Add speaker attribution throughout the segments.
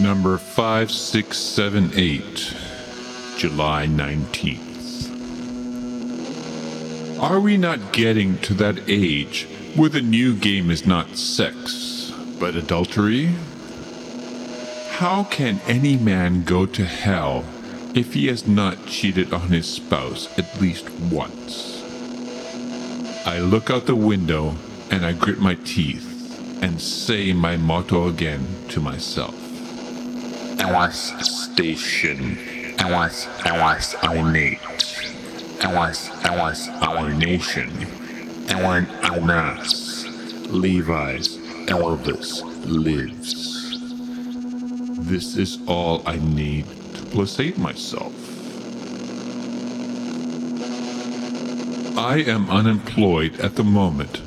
Speaker 1: Number 5678, July 19th. Are we not getting to that age where the new game is not sex, but adultery? How can any man go to hell if he has not cheated on his spouse at least once? I look out the window and I grit my teeth and say my motto again to myself.
Speaker 2: LS Station. LS, LS, our Nate. LS, LS, our nation. Ellen, Elnas. Levi's, Elvis, lives.
Speaker 1: This is all I need to placate myself. I am unemployed at the moment,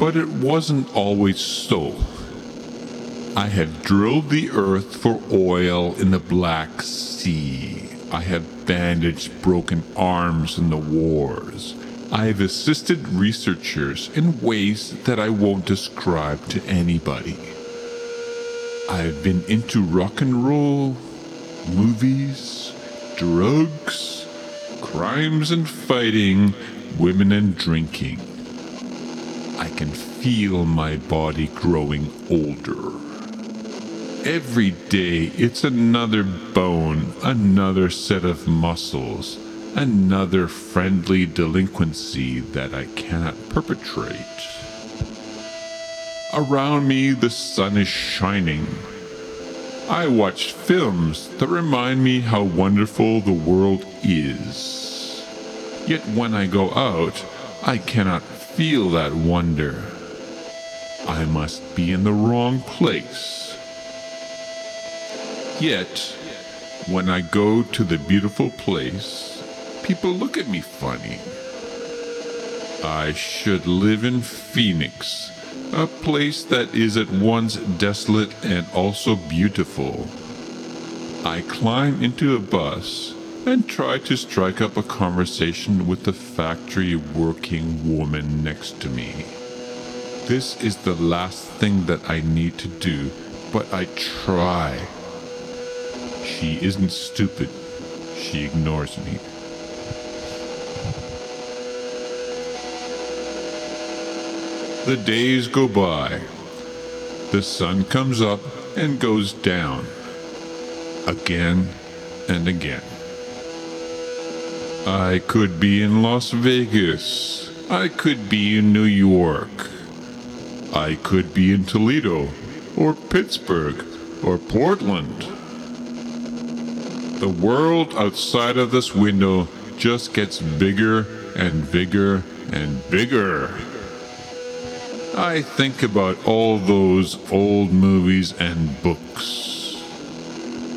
Speaker 1: but it wasn't always so. I have drilled the earth for oil in the Black Sea. I have bandaged broken arms in the wars. I have assisted researchers in ways that I won't describe to anybody. I've been into rock and roll, movies, drugs, crimes and fighting, women and drinking. I can feel my body growing older. Every day it's another bone, another set of muscles, another friendly delinquency that I cannot perpetrate. Around me the sun is shining. I watch films that remind me how wonderful the world is. Yet when I go out, I cannot feel that wonder. I must be in the wrong place. Yet, when I go to the beautiful place, people look at me funny. I should live in Phoenix, a place that is at once desolate and also beautiful. I climb into a bus and try to strike up a conversation with the factory working woman next to me. This is the last thing that I need to do, but I try. She isn't stupid. She ignores me. The days go by. The sun comes up and goes down. Again and again. I could be in Las Vegas. I could be in New York. I could be in Toledo, or Pittsburgh, or Portland. The world outside of this window just gets bigger and bigger and bigger. I think about all those old movies and books.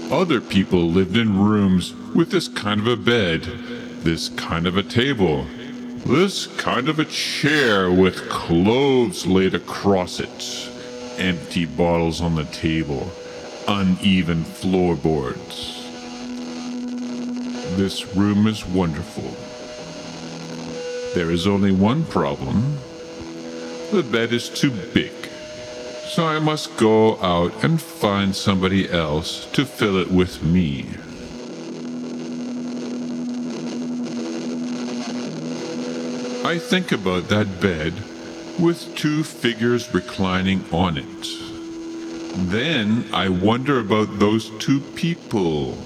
Speaker 1: Other people lived in rooms with this kind of a bed, this kind of a table, this kind of a chair with clothes laid across it, empty bottles on the table, uneven floorboards. This room is wonderful. There is only one problem. The bed is too big, so I must go out and find somebody else to fill it with me. I think about that bed with two figures reclining on it. Then I wonder about those two people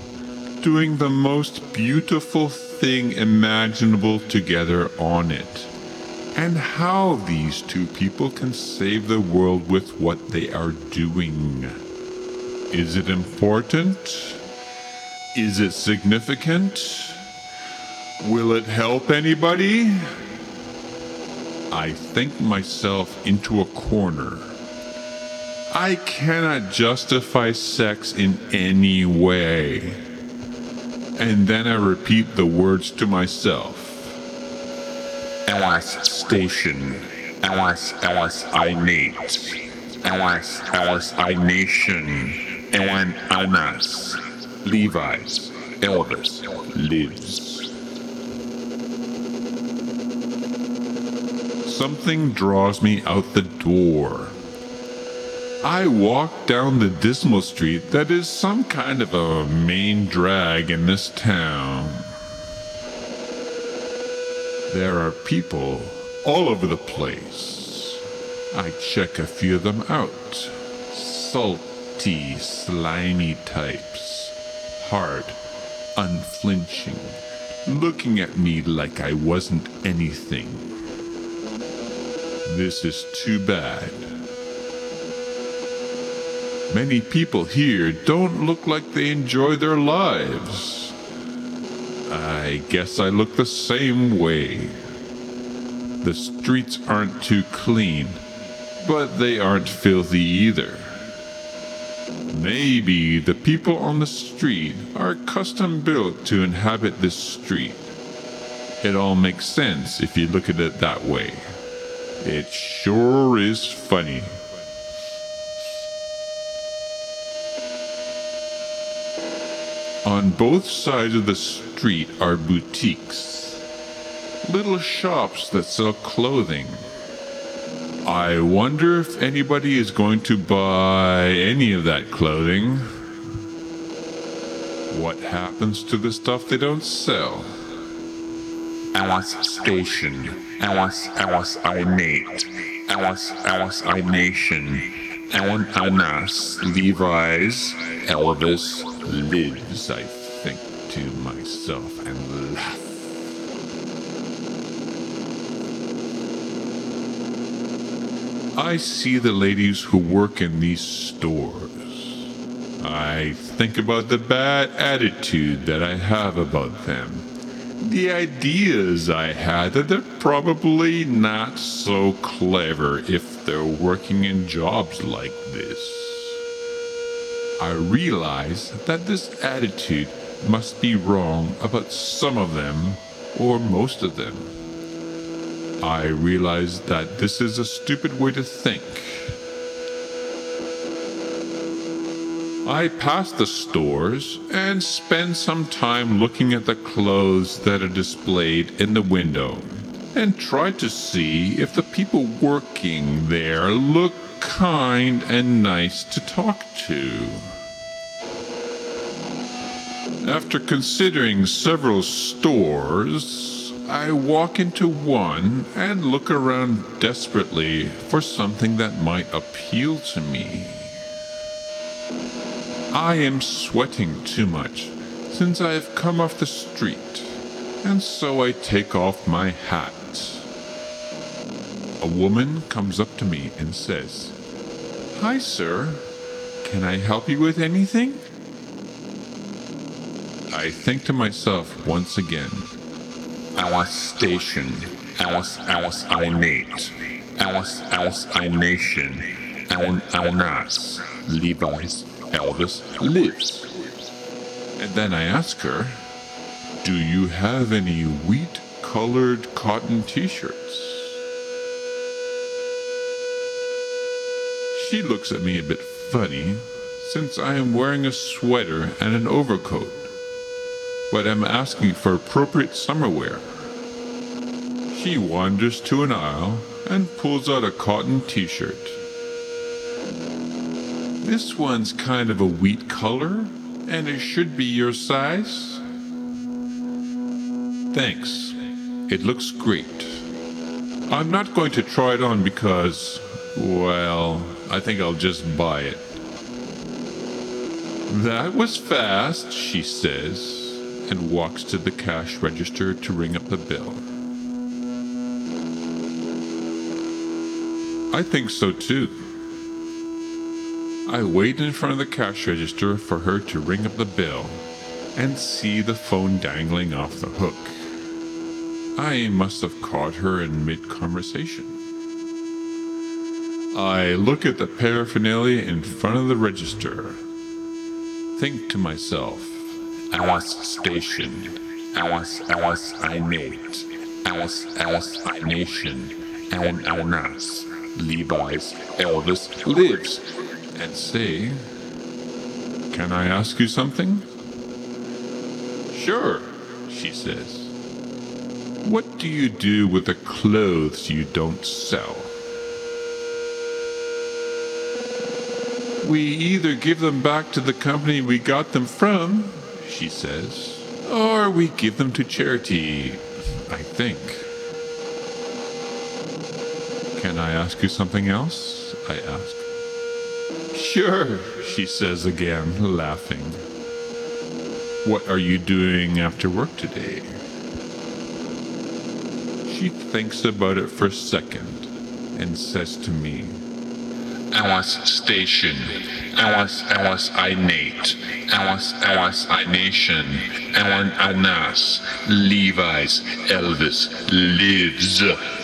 Speaker 1: doing the most beautiful thing imaginable together on it, and how these two people can save the world with what they are doing. Is it important? Is it significant? Will it help anybody? I think myself into a corner. I cannot justify sex in any way. And then I repeat the words to myself.
Speaker 2: LS Station. LS, LS, I Nate. LS, LS, I Nation. Ellen, Elnas. Levi's, Elvis, lives.
Speaker 1: Something draws me out the door. I walk down the dismal street that is some kind of a main drag in this town. There are people all over the place. I check a few of them out. Salty, slimy types. Hard, unflinching, looking at me like I wasn't anything. This is too bad. Many people here don't look like they enjoy their lives. I guess I look the same way. The streets aren't too clean, but they aren't filthy either. Maybe the people on the street are custom built to inhabit this street. It all makes sense if you look at it that way. It sure is funny. On both sides of the street are boutiques, little shops that sell clothing. I wonder if anybody is going to buy any of that clothing. What happens to the stuff they don't sell?
Speaker 2: Alice Station, Alice, Alice I Nate, Alice, Alice I Nation, Ellen Elnas, Levi's, Elvis,
Speaker 1: Lives, I think to myself and laugh. I see the ladies who work in these stores. I think about the bad attitude that I have about them. The ideas I had that they're probably not so clever if they're working in jobs like this. I realize that this attitude must be wrong about some of them or most of them. I realize that this is a stupid way to think. I pass the stores and spend some time looking at the clothes that are displayed in the window and try to see if the people working there look kind and nice to talk to. After considering several stores, I walk into one and look around desperately for something that might appeal to me. I am sweating too much since I have come off the street, and so I take off my hat. A woman comes up to me and says, Hi, sir. Can I help you with anything? I think to myself once again,
Speaker 2: Alice Station, Alice, Alice I Nate, Alice, Alice I Nation, Ellen Elnas, Levi's, Elvis lives.
Speaker 1: and then I ask her, Do you have any wheat colored cotton t shirts? She looks at me a bit funny since I am wearing a sweater and an overcoat, but am asking for appropriate summer wear. She wanders to an aisle and pulls out a cotton t shirt. This one's kind of a wheat color, and it should be your size. Thanks. It looks great. I'm not going to try it on because, well, I think I'll just buy it. That was fast, she says, and walks to the cash register to ring up the bill. I think so too. I wait in front of the cash register for her to ring up the bill and see the phone dangling off the hook. I must have caught her in mid conversation. I look at the paraphernalia in front of the register. Think to myself,
Speaker 2: Alice Station, Alice, Alice I Nate, Alice, Alice I Nation, Ellen Elnas, Levi's, Elvis lives.
Speaker 1: and say, Can I ask you something? Sure, she says. What do you do with the clothes you don't sell? We either give them back to the company we got them from, she says, or we give them to charity, I think. Can I ask you something else? I ask. Sure, she says again, laughing. What are you doing after work today? She thinks about it for a second and says to me,
Speaker 2: Alice Station, Alice Alice I Nate, Alice Alice I Nation, Alan Anas, Levi's Elvis lives.